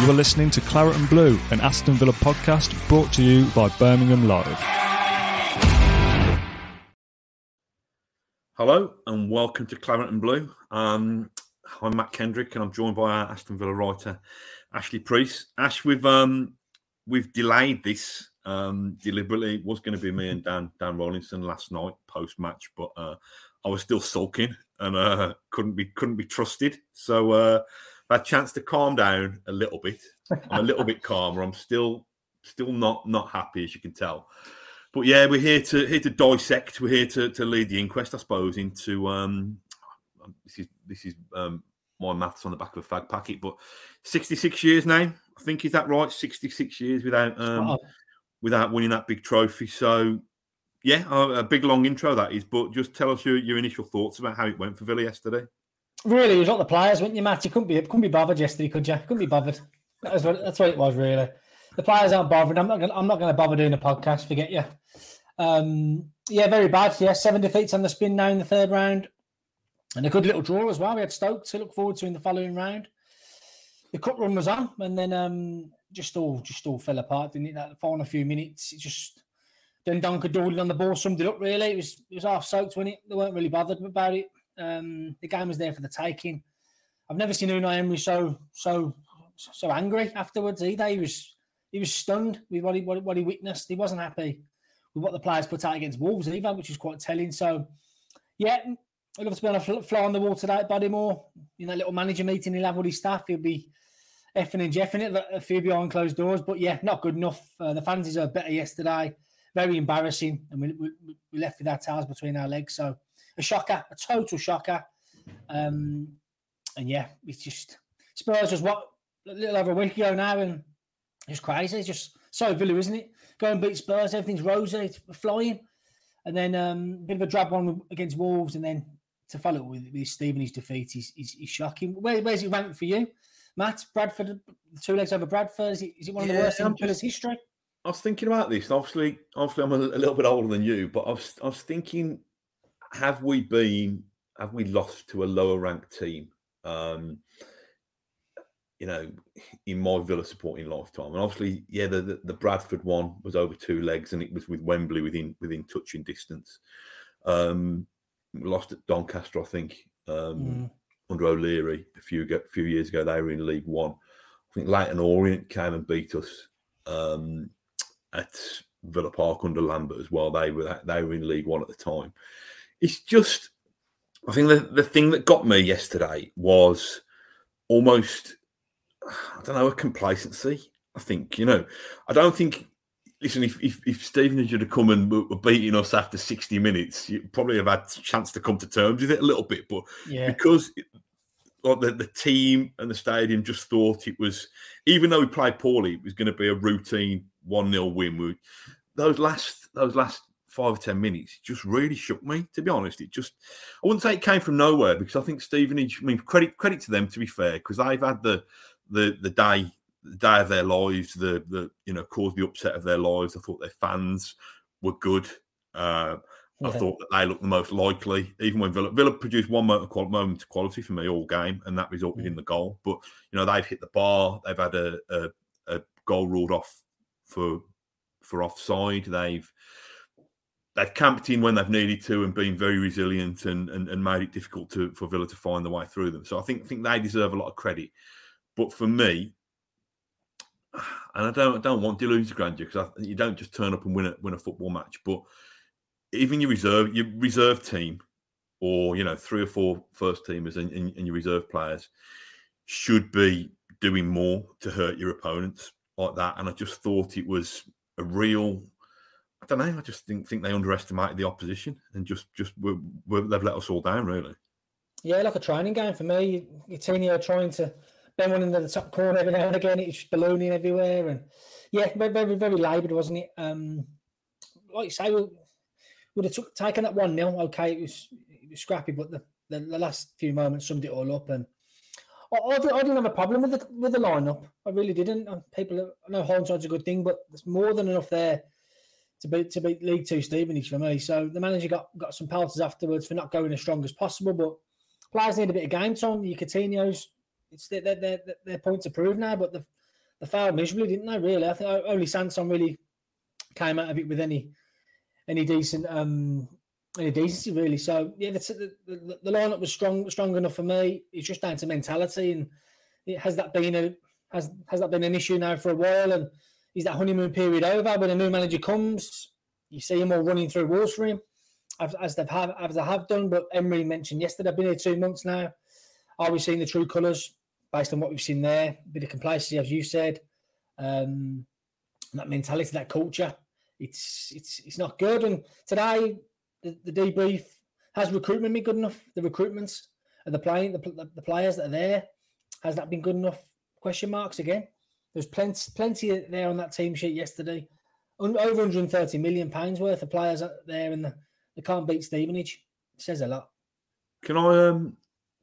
You are listening to Claret and Blue, an Aston Villa podcast brought to you by Birmingham Live. Hello and welcome to Claret and Blue. Um, I'm Mat Kendrick and I'm joined by our Aston Villa writer Ashley Preece. Ash, we've um, we've delayed this um, deliberately. It was going to be me and Dan Dan Rollinson last night post match, but uh, I was still sulking and uh, couldn't be couldn't be trusted. So uh, a chance to calm down a little bit. I'm a little bit calmer. I'm still still not not happy as you can tell. But yeah, we're here to here to dissect. We're here to, to lead the inquest, I suppose, into um, this is this is um, my maths on the back of a fag packet. But 66 years now, I think is that right? 66 years without um, without winning that big trophy. So yeah, a big long intro that is. But just tell us your, your initial thoughts about how it went for Villa yesterday. Really, it was not the players, weren't you, Matt? You couldn't be couldn't be bothered yesterday, could you? Couldn't be bothered. That was what, that's what it was, really. The players aren't bothered. I'm not. Gonna, I'm not going to bother doing a podcast. Forget you. Um, yeah, very bad. Yeah, seven defeats on the spin now in the third round, and a good little draw as well. We had Stoke to look forward to in the following round. The cup run was on, and then um, just all just all fell apart. Didn't it? That final few minutes, it just then Donker Dawley on the ball summed it up. Really, it was it was half soaked when it. They weren't really bothered about it. Um, the game was there for the taking. I've never seen Unai Emery so so so angry afterwards either. He was he was stunned with what he what, what he witnessed. He wasn't happy with what the players put out against Wolves either, which is quite telling. So yeah, I'd love to be on a fly on the wall today at Bodymoor. In that little manager meeting he'll have with his staff. He'll be effing and jeffing it a few behind closed doors. But yeah, not good enough. Uh, the fans deserve better yesterday. Very embarrassing, and we, we, we left with our tails between our legs. So a shocker, a total shocker. Um, and yeah, it's just Spurs was what a little over a week ago now, and it's crazy. It's just so Villa, isn't it? Go and beat Spurs, everything's rosy, it's flying, and then um, a bit of a drab one against Wolves, and then to follow with, with Stevenage defeat is, is, is shocking. Where, where's it ranked for you, Matt? Bradford, two legs over Bradford. Is it, is it one of the yeah, worst in Villa's history? I was thinking about this. Obviously, obviously, I'm a, a little bit older than you, but I was, I was thinking have we been have we lost to a lower ranked team? Um, you know, in my Villa supporting lifetime, and obviously, yeah, the, the, the Bradford one was over two legs, and it was with Wembley within within touching distance. Um, lost at Doncaster, I think, um, mm. under O'Leary a few a few years ago. They were in League One. I think Leyton Orient came and beat us um, at Villa Park under Lambert as well. They were they were in League One at the time it's just I think the, the thing that got me yesterday was almost I don't know a complacency. I think you know I don't think. Listen, if if, if Stephen had come and were beating us after sixty minutes, you probably have had a chance to come to terms with it a little bit. But yeah. because like the, the team and the stadium just thought it was, even though we played poorly, it was going to be a routine one 0 win. We, those last those last five or ten minutes just really shook me. To be honest, it just I wouldn't say it came from nowhere because I think Stevenage. I mean, credit credit to them to be fair because they've had the the the day the day of their lives, the the you know caused the upset of their lives. I thought their fans were good. Uh, yeah. I thought that they looked the most likely, even when Villa, Villa produced one moment of, moment of quality for me all game, and that resulted in the goal. But you know they've hit the bar. They've had a, a, a goal ruled off for for offside. They've they've camped in when they've needed to and been very resilient and, and, and made it difficult to, for Villa to find the way through them. So I think think they deserve a lot of credit. But for me, and I don't I don't want delusions grandeur because you don't just turn up and win a win a football match. But even your reserve your reserve team, or you know three or four first teamers and, and, and your reserve players should be doing more to hurt your opponents like that. And I just thought it was a real don't know. I just think think they underestimated the opposition and just just they've let us all down really. Yeah, like a training game for me. Coutinho trying to bend one into the top corner every now and again. It's ballooning everywhere, and yeah, very very, very laboured, wasn't it? Um, like you say, we would have took, taken that one 0 Okay, it was it was scrappy, but the, the, the last few moments summed it all up. And I, I, didn't have a problem with the with the lineup. I really didn't. People, I know hindsight's a good thing, but there's more than enough there to beat to beat League Two Stevenage for me. So the manager got got some pelters afterwards for not going as strong as possible, but players need a bit of game time. The Coutinho's, it's their, their, their, their point to prove now, but the the failed miserably, didn't they? Really, I think only Sanson really came out of it with any any decent um any decency, really. So yeah, the, the, the lineup was strong strong enough for me. It's just down to mentality, and it, has that been a has has that been an issue now for a while? And is that honeymoon period over? When a new manager comes, you see him all running through walls for him, as they've have as they have done. But Emery mentioned yesterday, I've been here two months now. Are we seeing the true colours based on what we've seen there? A bit of complacency, as you said. Um, that mentality, that culture, it's it's it's not good. And today, the, the debrief has recruitment been good enough? The recruitments and the playing the, the players that are there has that been good enough? Question marks again. There's plenty plenty there on that team sheet yesterday. over 130 million pounds worth of players there, and the, they can't beat Stevenage. It says a lot. Can I um,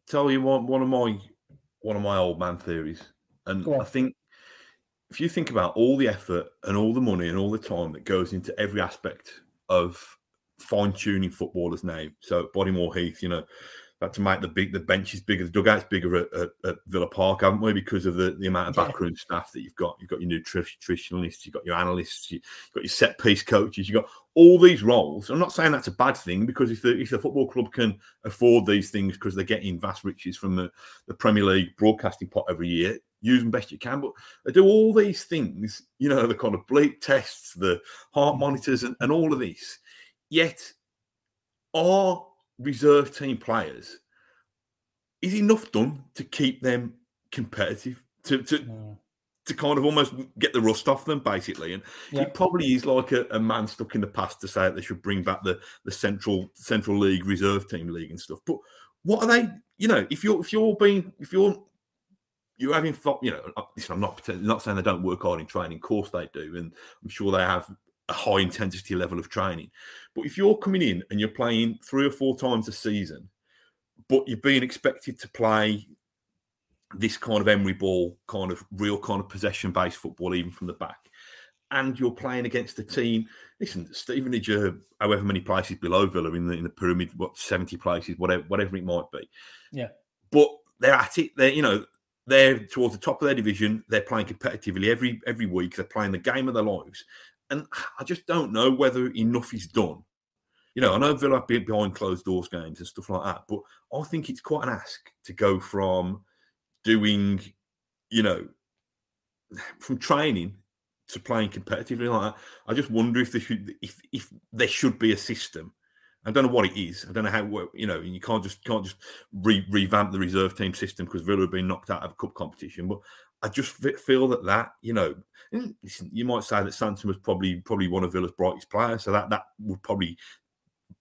tell you one one of my one of my old man theories? And I think if you think about all the effort and all the money and all the time that goes into every aspect of fine tuning footballers now, so Bodymoor Heath, you know, had to make the big the benches bigger, the dugouts bigger at, at, at, Villa Park, haven't we? Because of the, the amount of backroom yeah. staff that you've got. You've got your nutritionists, you've got your analysts, you've got your set piece coaches, you've got all these roles. I'm not saying that's a bad thing because if the if the football club can afford these things because they're getting vast riches from the, the Premier League broadcasting pot every year, use them best you can. But they do all these things, you know, the kind of bleep tests, the heart monitors, and, and all of this. Yet, our reserve team players is enough done to keep them competitive, to to, mm. to kind of almost get the rust off them, basically. And it probably is like a, a, man stuck in the past to say that they should bring back the the central central league reserve team league and stuff. But what are they? You know, if you're if you're being if you're you're having you know, I'm not not saying they don't work hard in training. Of course they do, and I'm sure they have a high intensity level of training. But if you're coming in and you're playing three or four times a season, but you're being expected to play this kind of Emery ball, kind of real kind of possession based football, even from the back, and you're playing against a team. Listen, Stevenage are uh, however many places below Villa in the in the pyramid, what seventy places, whatever whatever it might be. Yeah, but they're at it. They're you know they're towards the top of their division. They're playing competitively every every week. They're playing the game of their lives, and I just don't know whether enough is done. You know, I know Villa have been behind closed doors games and stuff like that, but I think it's quite an ask to go from doing, you know, from training to playing competitively like that. I just wonder if there should if if there should be a system. I don't know what it is. I don't know how you know. You can't just can't just re- revamp the reserve team system because Villa have been knocked out of a cup competition. But I just feel that that you know, you might say that Sanson was probably probably one of Villa's brightest players, so that that would probably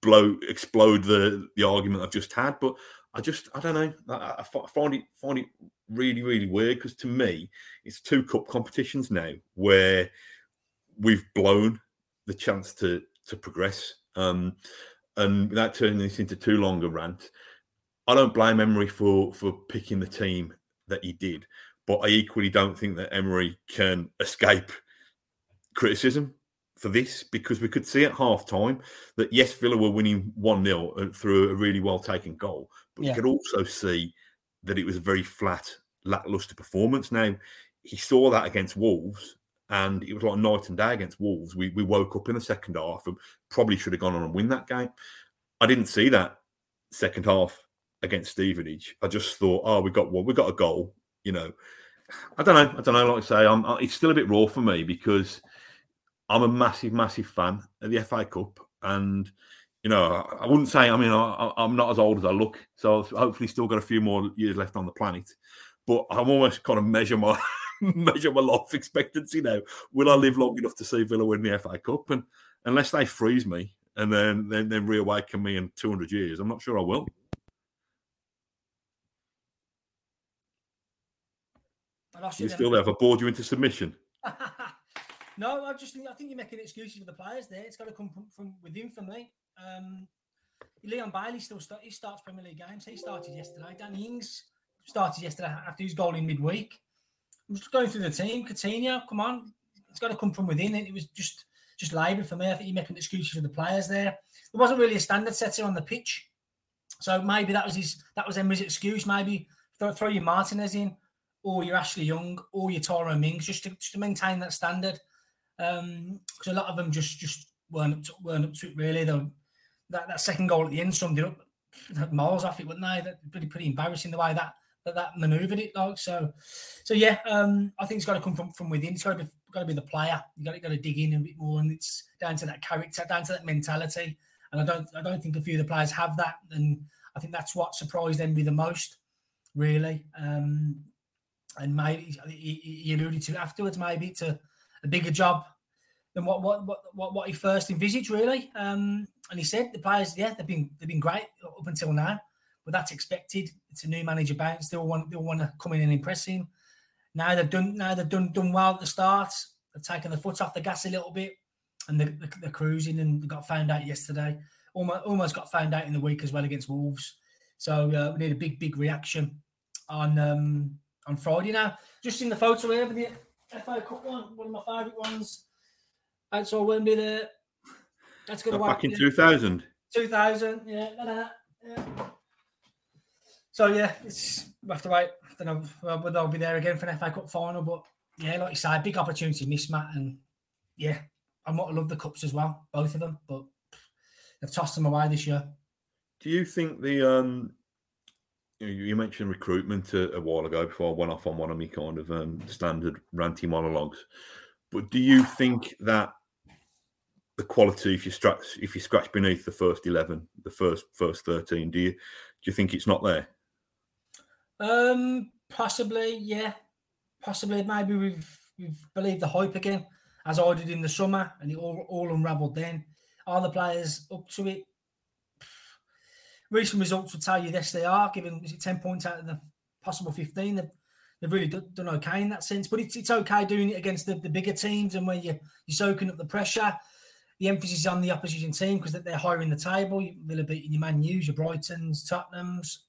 blow explode the the argument I've just had. But I just I don't know. I, I find it find it really really weird because to me it's two cup competitions now where we've blown the chance to to progress. Um, and without turning this into too long a rant, I don't blame Emery for for picking the team that he did, but I equally don't think that Emery can escape criticism for this because we could see at half time that yes, Villa were winning 1 0 uh, through a really well taken goal, but yeah. you could also see that it was a very flat, lackluster performance. Now, he saw that against Wolves, and it was like night and day against Wolves. We, we woke up in the second half and probably should have gone on and win that game. I didn't see that second half against Stevenage. I just thought, oh, we got one, we got a goal. You know, I don't know. I don't know. Like I say, I'm, it's still a bit raw for me because I'm a massive, massive fan of the FA Cup, and you know, I wouldn't say. I mean, I, am not as old as I look, so hopefully still got a few more years left on the planet. But I'm almost kind of measure my measure my life expectancy now. Will I live long enough to see Villa win the FA Cup? And unless they freeze me and then then, then reawaken me in 200 years, I'm not sure I will. You still there? Have I bored you into submission? no, I just think I think you're making excuses for the players there. It's got to come from, from within for me. Um, Leon Bailey still start, he starts Premier League games. He started yesterday. Danny Ings started yesterday after his goal in midweek. I'm just going through the team. Coutinho, come on, it's got to come from within. It was just just labouring for me. I think you're making excuses for the players there. There wasn't really a standard setter on the pitch, so maybe that was his that was Emery's excuse. Maybe throw, throw your Martinez in, or your Ashley Young, or your Tyrone Mings, just to just to maintain that standard. Because um, a lot of them just just weren't up to, weren't up to it really. Though that, that second goal at the end summed it up miles off it, wouldn't they? That pretty pretty embarrassing the way that that, that manoeuvred it like so. So yeah, um, I think it's got to come from, from within. It's got to be got to be the player. You got to, got to dig in a bit more, and it's down to that character, down to that mentality. And I don't I don't think a few of the players have that, and I think that's what surprised them the most, really. Um, and maybe he, alluded to afterwards, maybe to a, bigger job than what what what what he first envisaged, really. Um, and he said the players, yeah, they've been they've been great up until now, but that's expected. It's a new manager bounce. They all want they all want to come in and impress him. Now they've done now they've done done well at the start. They've taken the foot off the gas a little bit, and they're, they're cruising. And got found out yesterday. Almost almost got found out in the week as well against Wolves. So uh, we need a big big reaction on um, on Friday now. Just seen the photo here of the FA Cup one, one of my favourite ones. That's all Wembley there. That's going to work. Back in 2000. 2000, yeah, yeah. So yeah, it's we have to wait. I don't know whether I'll be there again for an FA Cup final, but yeah, like you say, big opportunity miss, Matt, and yeah, I might love the cups as well, both of them, but they've tossed them away this year. Do you think the um, you, mentioned recruitment a, a, while ago before I went off on one of my kind of um, standard ranty monologues, but do you think that the quality if you scratch if you scratch beneath the first eleven, the first first thirteen, do you do you think it's not there? Um, possibly, yeah, possibly. Maybe we've we've believed the hype again, as I did in the summer, and it all all unravelled. Then are the players up to it? Recent results will tell you yes, they are. Given is it ten points out of the possible fifteen, they've, they've really done, done okay in that sense. But it's it's okay doing it against the, the bigger teams and where you you're soaking up the pressure. The emphasis is on the opposition team because they're higher in the table. You're beating your Man U's, your Brightons, Tottenham's,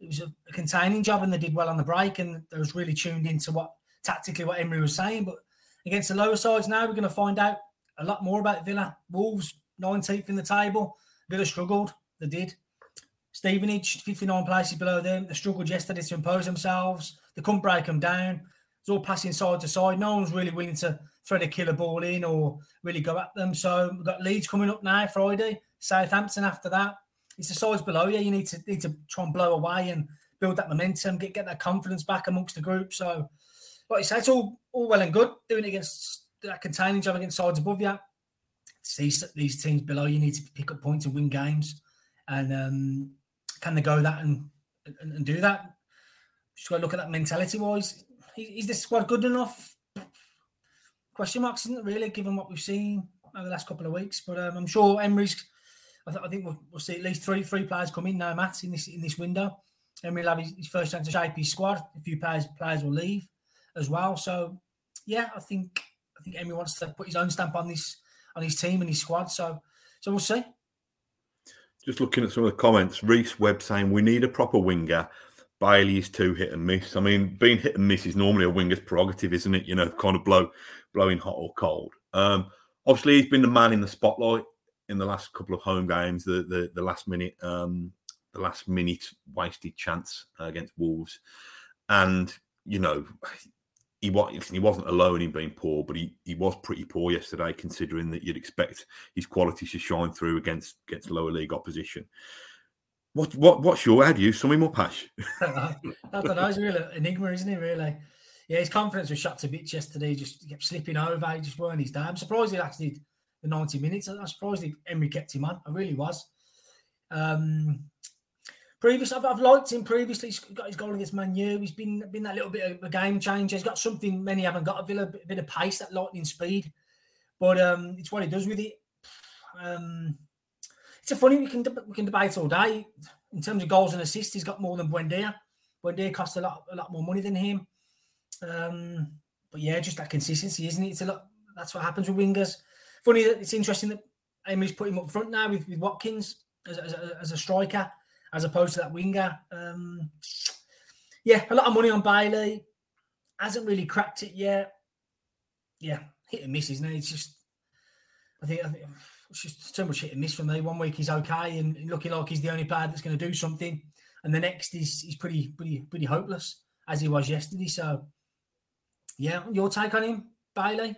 it was a, a, containing job and they did well on the break and they was really tuned into what tactically what Emery was saying. But against the lower sides now, we're going to find out a lot more about Villa. Wolves 19th in the table. Villa struggled. They did. Stevenage 59 places below them. They struggled yesterday to impose themselves. They couldn't break them down. It's all passing side to side. No one's really willing to thread a killer ball in or really go at them. So we've got Leeds coming up now Friday. Southampton after that it's the size below you. You need to need to try and blow away and build that momentum, get get that confidence back amongst the group. So, like you say, it's all all well and good doing it against that containing job against sides above you. These these teams below you need to pick up points and win games, and um, can they go that and, and, and do that? Just got to look at that mentality wise. Is this squad good enough? Question marks, isn't it really, given what we've seen over the last couple of weeks? But um, I'm sure Emery's I, th- I think we'll, we'll, see at least three three players come in now, Matt, in this in this window. Emery we'll have his, his, first chance to shape his squad. A few players players will leave as well. So yeah, I think I think Emery wants to put his own stamp on this on his team and his squad. So so we'll see. Just looking at some of the comments, Reese Webb saying we need a proper winger. Bailey is too hit and miss. I mean, being hit and miss is normally a winger's prerogative, isn't it? You know, kind of blow blowing hot or cold. Um, obviously, he's been the man in the spotlight in the last couple of home games, the the, the last minute um, the last minute wasted chance uh, against Wolves, and you know he was he wasn't alone in being poor, but he, he was pretty poor yesterday, considering that you'd expect his qualities to shine through against against lower league opposition. What what what's your ad? You something more Pash? I don't know. He's really enigma, isn't he? Really. Yeah, his confidence was shot to bits yesterday. He just kept slipping over. He just weren't his day. I'm surprised he actually did the 90 minutes. I'm surprised Emery kept him on. I really was. Um, previous, I've, I've, liked him previously. He's got his goal against Man U. He's been been that little bit of a game changer. He's got something many haven't got. A bit, a bit of pace, that lightning speed. But um, it's what he does with it. Um, it's a funny we can we can debate all day in terms of goals and assists. He's got more than Buendia. Buendia cost a lot a lot more money than him. Um, but yeah, just that consistency, isn't it? It's a lot. That's what happens with wingers. Funny that it's interesting that Emery's put him up front now with, with Watkins as, as, as a striker as opposed to that winger. Um, yeah, a lot of money on Bailey. Hasn't really cracked it yet. Yeah, hit and miss, isn't it? It's just, I think, I think it's just too much hit and miss for me. One week he's okay and, looking like he's the only player that's going to do something, and the next he's he's pretty pretty pretty hopeless as he was yesterday. So, yeah, your take on him, Bailey?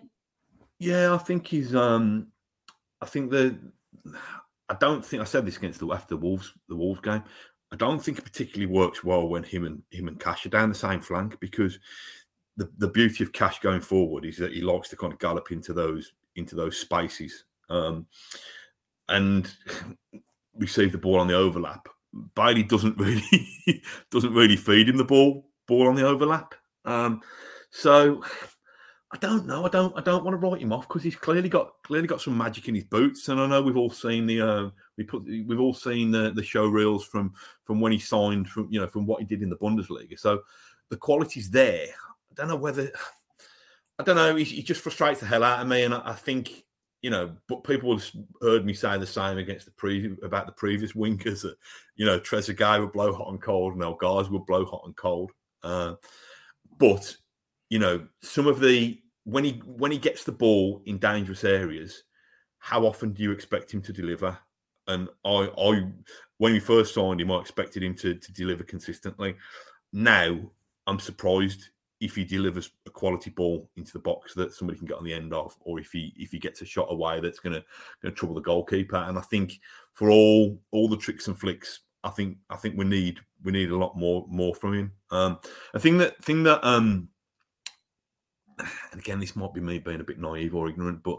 Yeah, I think he's. um I think the. I don't think I said this against the after the Wolves the Wolves game. I don't think it particularly works well when him and him and Cash are down the same flank because the, the beauty of Cash going forward is that he likes to kind of gallop into those into those spaces um, and receive the ball on the overlap. Bailey doesn't really doesn't really feed him the ball ball on the overlap. Um, so I don't know. I don't. I don't want to write him off because he's clearly got clearly got some magic in his boots. And I know we've all seen the uh, we put we've all seen the, the show reels from from when he signed from you know from what he did in the Bundesliga. So the quality's there. I don't know whether I don't know. He, he just frustrates the hell out of me, and I, I think you know, but people have heard me say the same against the previous about the previous winkers that you know Trezeguet would blow hot and cold, and El Ghazi would blow hot and cold. Uh, but you know, some of the when he when he gets the ball in dangerous areas, how often do you expect him to deliver? And I, I when we first signed him, I expected him to to deliver consistently. Now I'm surprised if he delivers a quality ball into the box that somebody can get on the end of, or if he if he gets a shot away that's going to trouble the goalkeeper. And I think for all all the tricks and flicks, I think I think we need we need a lot more more from him. Um, a thing that thing that um, and again, this might be me being a bit naive or ignorant, but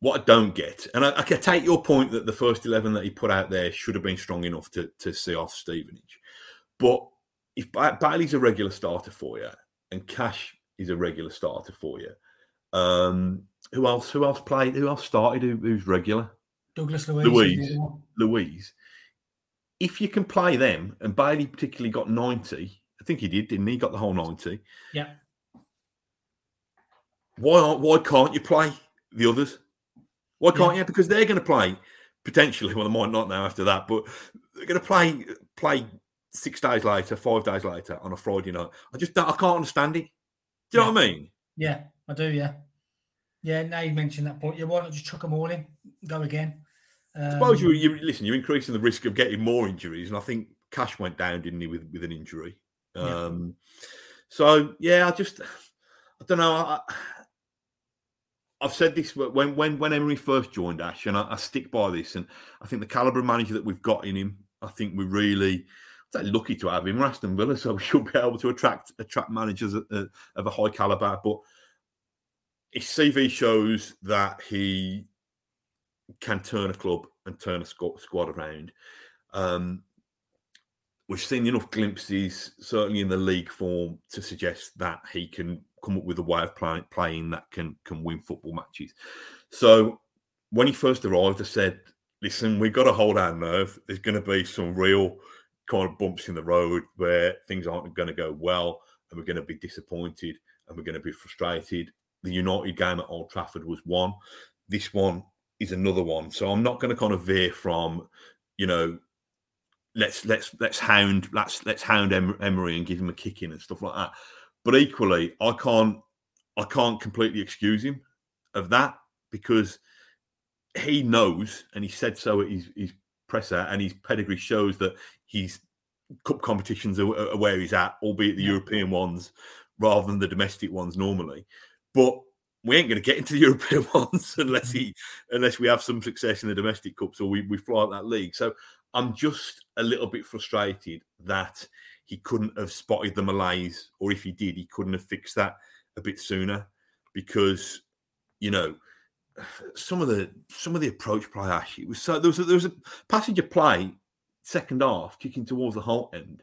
what I don't get, and I, I can take your point that the first eleven that he put out there should have been strong enough to to see off Stevenage, but if Bailey's a regular starter for you and Cash is a regular starter for you. Um, who else? Who else played? Who else started? Who, who's regular? Douglas Luiz. Louise. Luiz. If you can play them, and Bailey particularly got ninety. I think he did, didn't he? Got the whole ninety. Yeah. Why aren't why can't you play the others? Why can't yeah. you? Because they're going to play potentially. Well, they might not now after that, but they're going to play play six days later, five days later on a Friday night. I just don't, I can't understand it. Do you yeah. know what I mean? Yeah, I do. Yeah, yeah. Now you mentioned that point, yeah, why not just chuck them all in, go again? Um, I suppose you, you listen. You're increasing the risk of getting more injuries, and I think Cash went down, didn't he, with with an injury? Um, yeah. So yeah, I just I don't know. I, I've said this when when when Emery first joined Ash, and I, I, stick by this. And I think the caliber manager that we've got in him, I think we're really lucky to have him. We're Aston Villa, so we should be able to attract attract managers of, of a high caliber. But his CV shows that he can turn a club and turn a squad, squad around. Um, we've seen enough glimpses, certainly in the league form, to suggest that he can come up with a way of play, playing that can can win football matches. So when he first arrived, I said, "Listen, we've got to hold our nerve. There's going to be some real." kind of bumps in the road where things aren't going to go well and we're going to be disappointed and we're going to be frustrated. The United game at Old Trafford was one. This one is another one. So I'm not going to kind of veer from, you know, let's let's let's hound let's let's hound Emery and give him a kick in and stuff like that. But equally, I can't I can't completely excuse him of that because he knows, and he said so at his, his presser, and his pedigree shows that he's cup competitions are, are where he's at, albeit the yeah. European ones rather than the domestic ones normally. But we ain't going to get into the European ones unless he mm-hmm. unless we have some success in the domestic cups or we, we fly out that league. So I'm just a little bit frustrated that he couldn't have spotted the malaise, or if he did, he couldn't have fixed that a bit sooner because you know some of the some of the approach play actually was so there was a, there was a passage of play second half kicking towards the whole end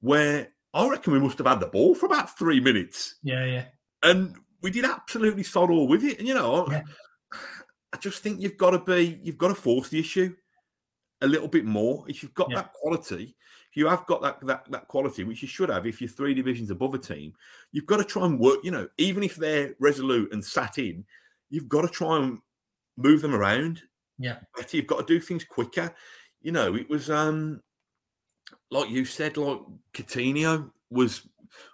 where I reckon we must have had the ball for about three minutes. Yeah, yeah. And we did absolutely sod all with it. And you know, yeah. I just think you've got to be you've got to force the issue a little bit more. If you've got yeah. that quality, you have got that, that that quality, which you should have, if you're three divisions above a team, you've got to try and work. You know, even if they're resolute and sat in, you've got to try and move them around. Yeah, better. You've got to do things quicker. You know, it was um like you said, like Coutinho was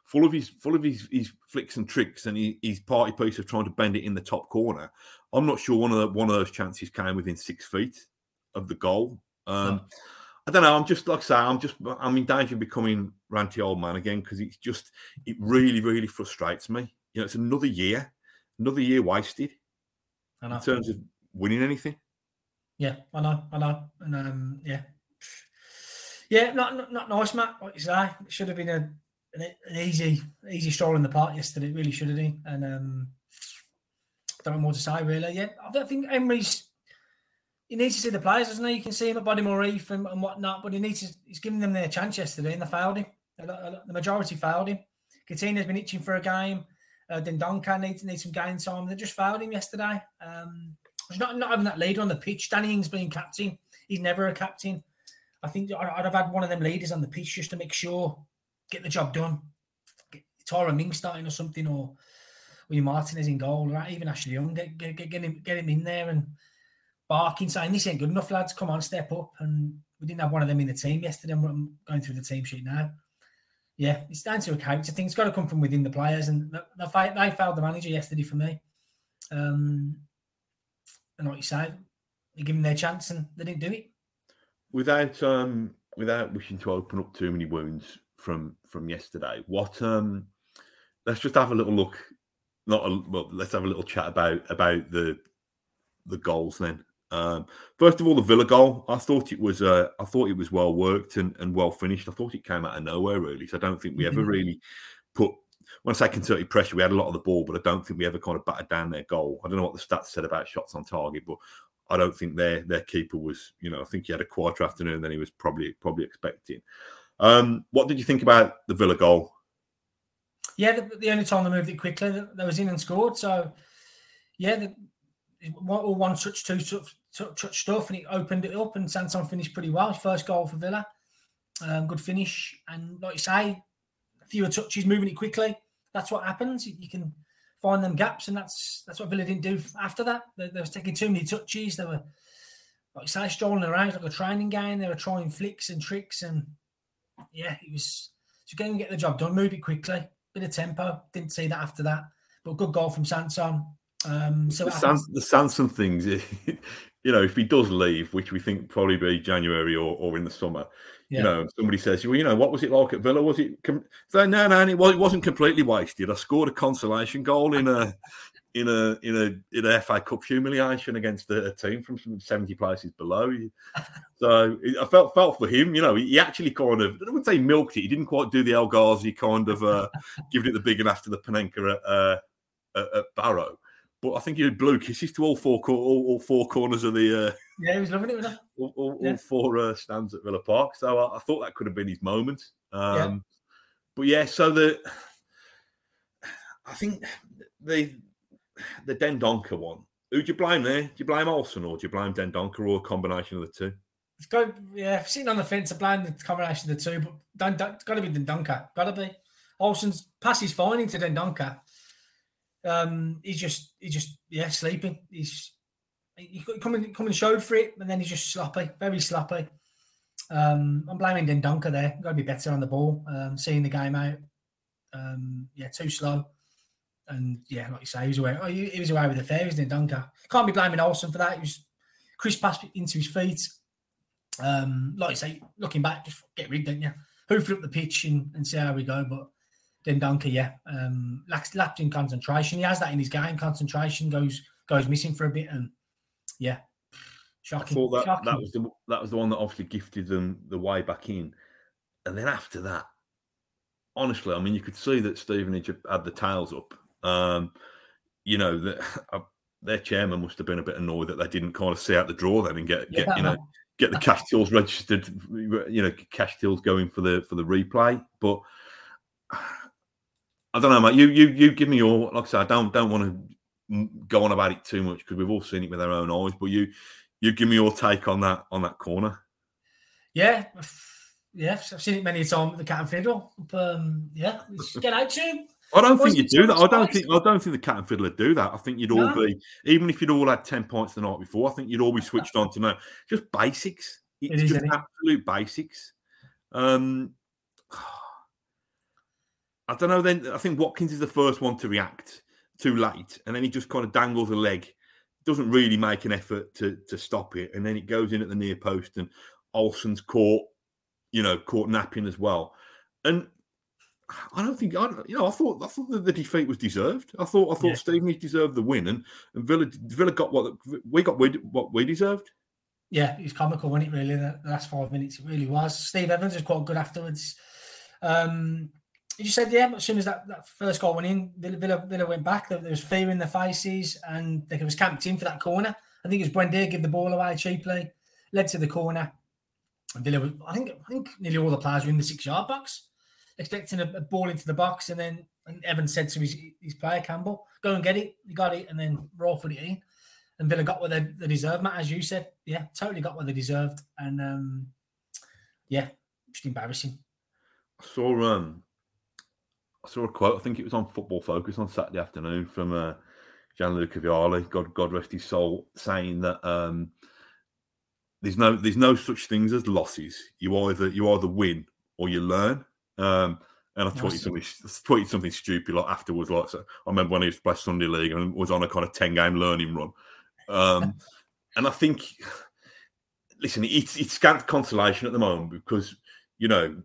full of his full of his, his flicks and tricks and he, his party piece of trying to bend it in the top corner. I'm not sure one of the, one of those chances came within six feet of the goal. Um, I don't know. I'm just like I say, I'm just I'm in danger of becoming ranty old man again because it's just it really really frustrates me. You know, it's another year, another year wasted in terms of winning anything. Yeah, I know, I know, and um, yeah, yeah, not, not not nice, Matt. What you say? It should have been a an, an, easy easy stroll in the park yesterday. It really should have been, and um, don't know more to say really. Yeah, I think Emery's he needs to see the players, doesn't he? You can see him at Bodymoor Heath and, and whatnot, but he needs to. He's giving them their chance yesterday, and they failed him. The majority failed him. Coutinho's been itching for a game. Uh, Dendoncker needs needs some game time. They just failed him yesterday. Um, not not having that leader on the pitch. Danny Ings being captain. He's never a captain. I think I'd have had one of them leaders on the pitch just to make sure get the job done. Get Tyrone Ming starting or something, or William Martinez in goal, or even Ashley Young, get, get, get, him, get him in there and barking, saying, This ain't good enough, lads. Come on, step up. And we didn't have one of them in the team yesterday. I'm going through the team sheet now. Yeah, it's down to a character thing. It's got to come from within the players. And they, they failed the manager yesterday for me. Um, and like you say, they give them their chance and they didn't do it. Without um, without wishing to open up too many wounds from from yesterday, what um, let's just have a little look. Not a, well, let's have a little chat about about the the goals then. Um, first of all, the Villa goal. I thought it was uh, I thought it was well worked and, and well finished. I thought it came out of nowhere really. So I don't think we ever mm-hmm. really put when I say concerted pressure, we had a lot of the ball, but I don't think we ever kind of battered down their goal. I don't know what the stats said about shots on target, but I don't think their their keeper was, you know, I think he had a quieter afternoon than he was probably probably expecting. Um, what did you think about the Villa goal? Yeah, the, the only time they moved it quickly, they was in and scored. So, yeah, the, all one touch, two touch, touch stuff, and it opened it up, and Sanson finished pretty well. First goal for Villa, um, good finish, and like you say, fewer touches, moving it quickly. That's what happens. You can find them gaps, and that's that's what Villa didn't do after that. They, they was taking too many touches. They were like you say, strolling around like a training game. They were trying flicks and tricks, and yeah, it was just going to get the job done, move it quickly, bit of tempo. Didn't see that after that, but good goal from Sanson. Um, so the, Sans- the Sanson things, you know, if he does leave, which we think probably be January or, or in the summer, yeah. you know, somebody says, well, you know, what was it like at Villa? Was it? Com-? So no, no, it, was, it wasn't completely wasted. I scored a consolation goal in a in a in a in a FA Cup humiliation against a, a team from some seventy places below. so I felt felt for him. You know, he, he, actually kind of I wouldn't say milked it. He didn't quite do the El Ghazi kind of uh, giving it the big and after the Panenka at, uh, at, at Barrow. But I think he had blue kisses to all four all, all four corners of the. Uh, yeah, he was loving it. All, all, yeah. all, four uh, stands at Villa Park. So I, I, thought that could have been his moment. Um, yeah. But yeah, so the I think the the Dendoncker one. Who do you blame there? Do you blame Olsen or do you blame Dendoncker or a combination of the two? It's got yeah, sitting on the fence. I blame the combination of the two, but don't, it's got to be Dendoncker. Got to be. Olsen's pass is fine into Dendoncker. Um, he's just he's just yeah sleeping. He's he coming coming showed for it, and then he's just sloppy, very sloppy. Um, I'm blaming Dendoncker there. Got to be better on the ball. Um, seeing the game out. Um, yeah, too slow. And yeah, like you say, he was away. Oh, he, he was away with the fair, isn't Dendoncker? Can't be blaming Olsen for that. He was Chris passed into his feet. Um, like you say, looking back, just get rid, don't you? Hoof up the pitch and, and see how we go. But Dendoncker, yeah, um, lacked, lacked in concentration. He has that in his game. Concentration goes goes missing for a bit, and yeah, shocking. I thought that, shocking. that was the that was the one that obviously gifted them the way back in, and then after that, honestly, I mean, you could see that Stevenage had the tails up. Um, you know that uh, their chairman must have been a bit annoyed that they didn't kind of see out the draw then and get get you know get the cash tills registered, you know, cash tills going for the for the replay, but. I don't know, mate. You you you give me your like I said. I don't don't want to go on about it too much because we've all seen it with our own eyes. But you you give me your take on that on that corner. Yeah, Yeah, I've seen it many times at the Cat and Fiddle. Um, yeah, get out to him. I don't think you do that. I don't think I don't think the cat and fiddler do that. I think you'd all No. be even if you'd all had ten points the night before. I think you'd all be switched on to know just basics. It's It is, just it? absolute basics. Um, I don't know. Then I think Watkins is the first one to react too late, and then he just kind of dangles a leg. Doesn't really make an effort to to stop it, and then it goes in at the near post, and Olsen's caught, you know, caught napping as well, and. I don't think I, you know. I thought I thought that the defeat was deserved. I thought I thought Yeah. Stevenage deserved the win, and, and Villa Villa got what we got. We, what we deserved. Yeah, it was comical, wasn't it? Really, the, the last five minutes, it really was. Steve Evans was quite good afterwards. Um, you said, yeah, as soon as that, that first goal went in, Villa, Villa, went back. There, was fear in their faces, and they was camped in for that corner. I think it was Brendan give the ball away cheaply, led to the corner. And Villa, was, I think, I think nearly all the players were in the six-yard box, expecting a, a ball into the box, and then and Evans said to his, his player Campbell, "Go and get it." He got it, and then Raw put it in and Villa got what they, they deserved, Matt, as you said. Yeah, totally got what they deserved. And um, yeah, just embarrassing. Saw um I saw a quote. I think it was on Football Focus on Saturday afternoon from uh, Gianluca Vialli. God God rest his soul, saying that um there's no there's no such things as losses. You either you either win or you learn. Um, and I tweeted something, tweeted something stupid like afterwards. Like so I remember when he was playing Sunday League and was on a kind of ten game learning run. Um, and I think, listen, it's it's scant consolation at the moment because you know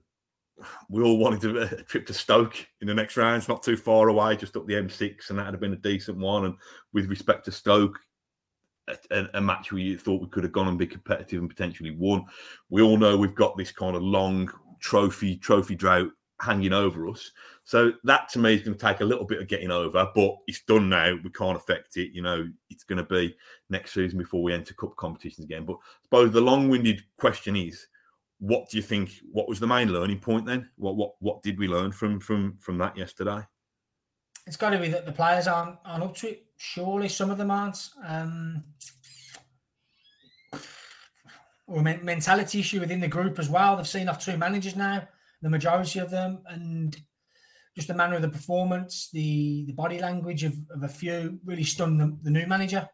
we all wanted a trip to Stoke in the next round. It's not too far away, just up the M6, and that'd have been a decent one. And with respect to Stoke, a, a- a match we thought we could have gone and be competitive and potentially won. We all know we've got this kind of long trophy trophy drought hanging over us. So that to me is going to take a little bit of getting over, but it's done now. We can't affect it. You know, it's going to be next season before we enter cup competitions again. But I suppose the long-winded question is, what do you think? What was the main learning point then? What what what did we learn from from from that yesterday? It's got to be that the players aren't, aren't up to it. Surely some of them aren't. Um, or mentality issue within the group as well. They've seen off two managers now, the majority of them, and just the manner of the performance, the the body language of, of a few really stunned the, the new manager.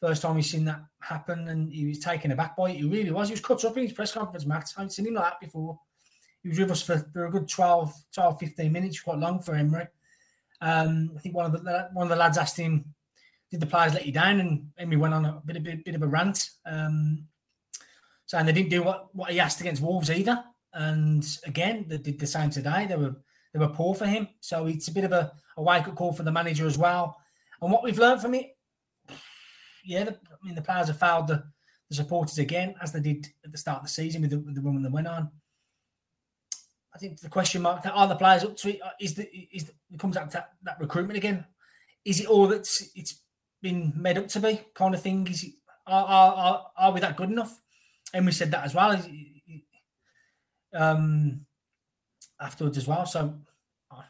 First time he's seen that happen, and he was taken aback by it. He really was. He was cut up in his press conference, Matt. I haven't seen him like that before. He was with us for, for a good 12, 12, 15 minutes, quite long for Emery. Um, I think one of the one of the lads asked him, "Did the players let you down?" And Emery went on a bit, a bit, bit of a rant, um, saying they didn't do what, what he asked against Wolves either. And again, they did the same today. They were they were poor for him, so it's a bit of a, a wake up call for the manager as well. And what we've learned from it, yeah, the, I mean the players have failed the, the supporters again as they did at the start of the season with the, with the run that went on. I think the question mark that are the players up to it? Is the is the, it comes out to that, recruitment again? Is it all that's it's been made up to be kind of thing? Is it are are, are, are we that good enough? And we said that as well. Um, afterwards as well. So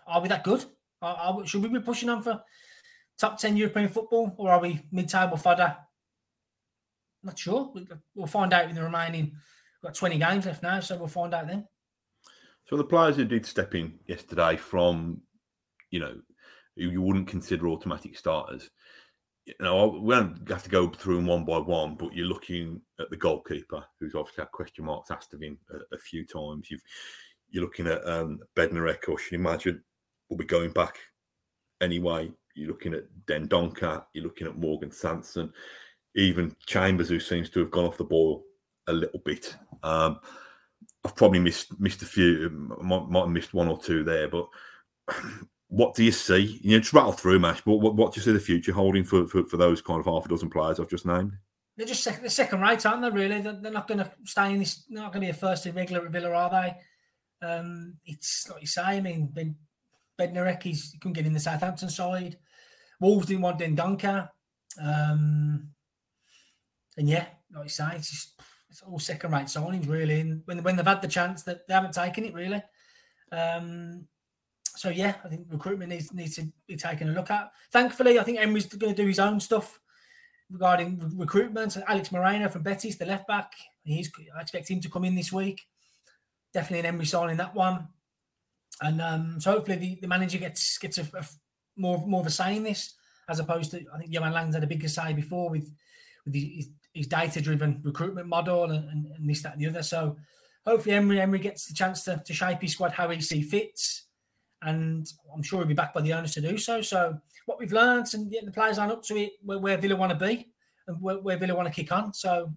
are we that good? Are, are should we be pushing on for top ten European football, or are we mid-table fodder? Not sure. We- We'll find out in the remaining. We've got twenty games left now, so we'll find out then. So the players who did step in yesterday from, you know, who you wouldn't consider automatic starters. You know, we don't have to go through them one by one, but you're looking at the goalkeeper, who's obviously had question marks asked of him a, a few times. You've you're looking at um, Bednarek, or should imagine will be going back anyway. You're looking at Dendoncker, you're looking at Morgan Sanson, even Chambers, who seems to have gone off the ball a little bit. Um, I've probably missed missed a few, might, might have missed one or two there, but what do you see? You know, just rattle through, Mash. But what, what do you see the future holding for, for, for those kind of half a dozen players I've just named? They're just second, they're second rate, aren't they? Really, they're, they're not going to stay in this. Not going to be a first team regular at Villa, are they? Um, it's like you say. I mean, Ben Bednarek, he's he couldn't get in the Southampton side. Wolves didn't want Dendoncker. Um, and yeah, like you say, it's just it's all second rate signings really. And when when they've had the chance, that they haven't taken it really. Um, so yeah, I think recruitment needs needs to be taken a look at. Thankfully, I think Emery's going to do his own stuff regarding re- recruitment. Alex Moreno from Betis, the left back, he's I expect him to come in this week. definitely an Emery signing that one. And um, so hopefully the, the manager gets gets a, a more more of a say in this, as opposed to I think Johan Lange's had a bigger say before with with his, his data driven recruitment model and, and, and, this that and the other. So hopefully Emery Emery gets the chance to, to shape his squad how he see fits, and I'm sure he'll be back by the owners to do so. So what we've learned and the players line up to it where, where Villa want to be and where, where Villa want to kick on. So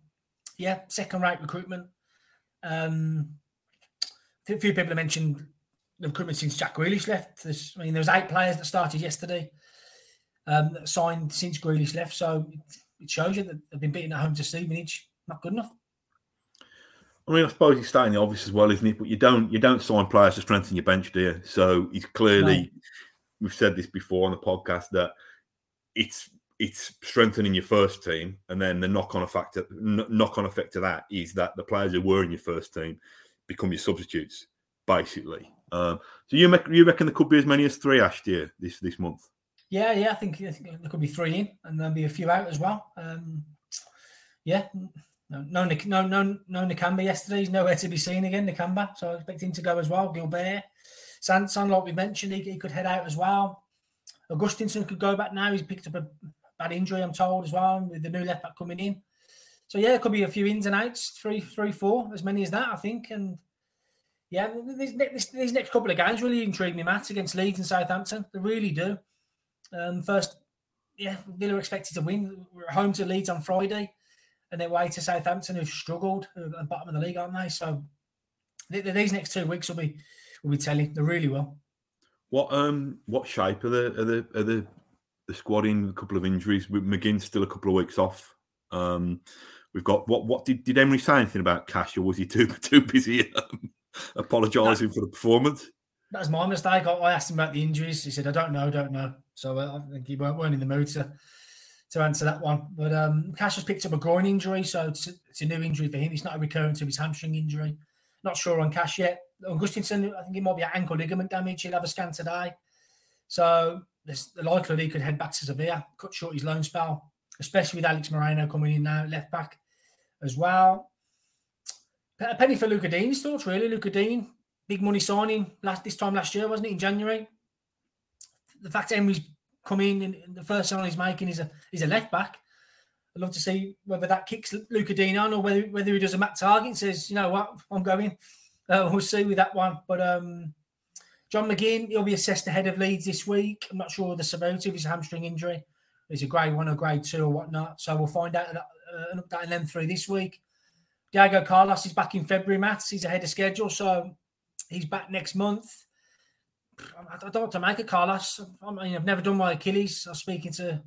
yeah, second rate recruitment. Um, a few people have mentioned recruitment since Jack Grealish left. There's, I mean, there was eight players that started yesterday um, that signed since Grealish left. So it shows you that they've been beaten at home to Stevenage. Not good enough. I mean, I suppose he's stating the obvious as well, isn't it? But you don't you don't sign players to strengthen your bench, do you? So he's clearly no. we've said this before on the podcast that it's it's strengthening your first team, and then the knock on effect knock on effect of that is that the players who were in your first team become your substitutes, basically. Um, so you make, you reckon there could be as many as three Ash dear this this month? Yeah, yeah, I think, I think there could be three in, and there'll be a few out as well. Um, yeah, no, no, no, no, no Nakamba yesterday. He's nowhere to be seen again. Nakamba, so I expect him to go as well. Guilbert, Sanson, like we mentioned, he, he could head out as well. Augustinsson could go back now. He's picked up a bad injury, I'm told, as well, with the new left back coming in. So yeah, there could be a few ins and outs, three, three, four, as many as that, I think. And yeah, these, these next couple of games really intrigue me, Matt, against Leeds and Southampton. They really do. Um, first, yeah, Villa expected to win. We're home to Leeds on Friday, and they're away to Southampton, who've struggled at the bottom of the league, aren't they? So these next two weeks will be will be telling. They really will. What um what shape are the are the are the the squad in a couple of injuries? With McGinn still a couple of weeks off. Um, we've got what what did did Emery say anything about Cash, or was he too too busy um, apologising for the performance? That's my mistake. I asked him about the injuries. He said, "I don't know, don't know." So uh, I think he weren't, weren't in the mood to to answer that one. But um, Cash has picked up a groin injury, so it's, it's, a new injury for him. He's not a recurrence of his hamstring injury. Not sure on Cash yet. Augustinsson, I think it might be ankle ligament damage. He'll have a scan today. So there's the likelihood he could head back to Sevilla, cut short his loan spell, especially with Alex Moreno coming in now, left back as well. A penny for Lucas Digne's thoughts, really. Luca Dean, big money signing last this time last year, wasn't it, in January? the fact Emery's come in and the first sign he's making is a is a left back. I'd love to see whether that kicks Lucas Digne on or whether whether he does a Matt Targett and says, you know what, I'm going. Uh, we'll see with that one. But um, John McGinn, he'll be assessed ahead of Leeds this week. I'm not sure the severity of his hamstring injury. Is a grade one or grade two or whatnot. So we'll find out uh, an update on them through this week. Diego Carlos is back in February, Matt. He's ahead of schedule. So he's back next month. I don't want to make of Carlos. I mean, I've never done my Achilles. I was speaking to,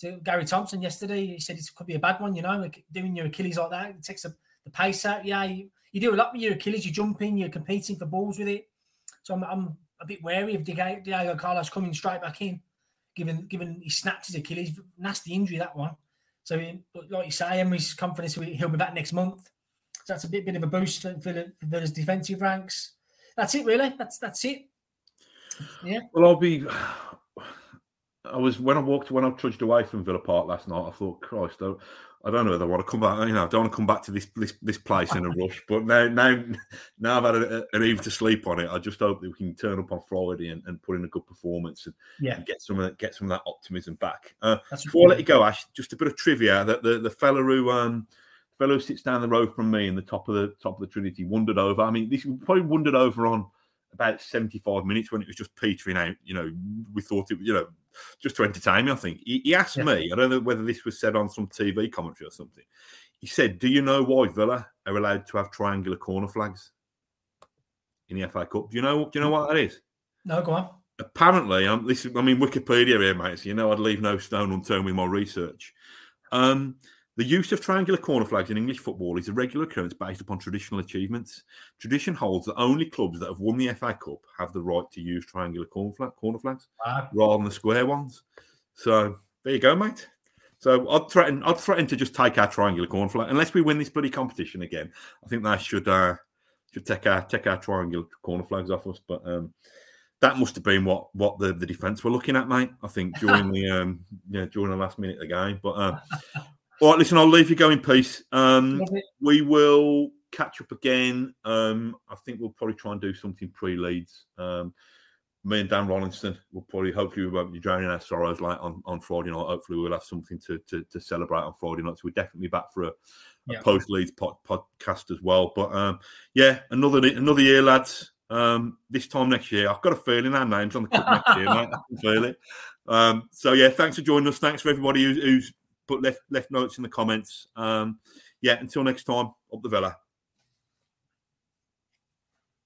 to Gary Thompson yesterday. He said it could be a bad one, you know, doing your Achilles like that. It takes the, the pace out. Yeah, you, you do a lot with your Achilles. You're jumping, you're competing for balls with it. So I'm, I'm a bit wary of Diego Carlos coming straight back in, given given he snapped his Achilles. Nasty injury, that one. So, like you say, Emery's confidence he'll be back next month. That's a bit, bit of a boost for, for, the, for his defensive ranks. That's it, really. That's that's it. Yeah. Well, I'll be. I was when I walked when I trudged away from Villa Park last night. I thought, Christ, I, I don't know whether I want to come back. You know, I don't want to come back to this this, this place in a rush. But now, now, now I've had a, an eve to sleep on it. I just hope that we can turn up on Friday and, and put in a good performance and, yeah. and get some of that, get some of that optimism back. Uh, before I let you go, Ash, just a bit of trivia that the the fella who um fellow sits down the road from me in the top of the top of the Trinity wondered over. I mean, this probably wondered over on about 75 minutes when it was just petering out. You know, we thought it, you know, just to entertain me, I think. He, he asked yeah. me, I don't know whether this was said on some TV commentary or something. He said, Do you know why Villa are allowed to have triangular corner flags in the FA Cup? Do you know do you know what that is? No, go on. Apparently, I'm this I mean Wikipedia here, mate. So you know I'd leave no stone unturned with my research. Um, the use of triangular corner flags in English football is a regular occurrence based upon traditional achievements. Tradition holds that only clubs that have won the FA Cup have the right to use triangular corner, flag, corner flags wow. rather than the square ones. So there you go, mate. So I'd threaten, I'd threaten to just take our triangular corner flag unless we win this bloody competition again. I think they should uh, should take our take our triangular corner flags off us. But um, that must have been what what the, the defence were looking at, mate. I think during the um, yeah during the last minute of the game. But um, all right, listen, I'll leave you go in peace. Um, we will catch up again. Um, I think we'll probably try and do something pre Leeds. Um, me and Dan Rollinston will probably, hopefully, we won't be drowning our sorrows like on, on Friday night. Hopefully, we'll have something to, to, to celebrate on Friday night. So we're definitely back for a, a Yeah. post Leeds pod, podcast as well. But um, yeah, another another year, lads. Um, this time next year, I've got a feeling our names on the cup next year, mate. I can feel it. Um, so yeah, thanks for joining us. Thanks for everybody who's, who's put left left notes in the comments. Um, yeah, until next time, up the Villa.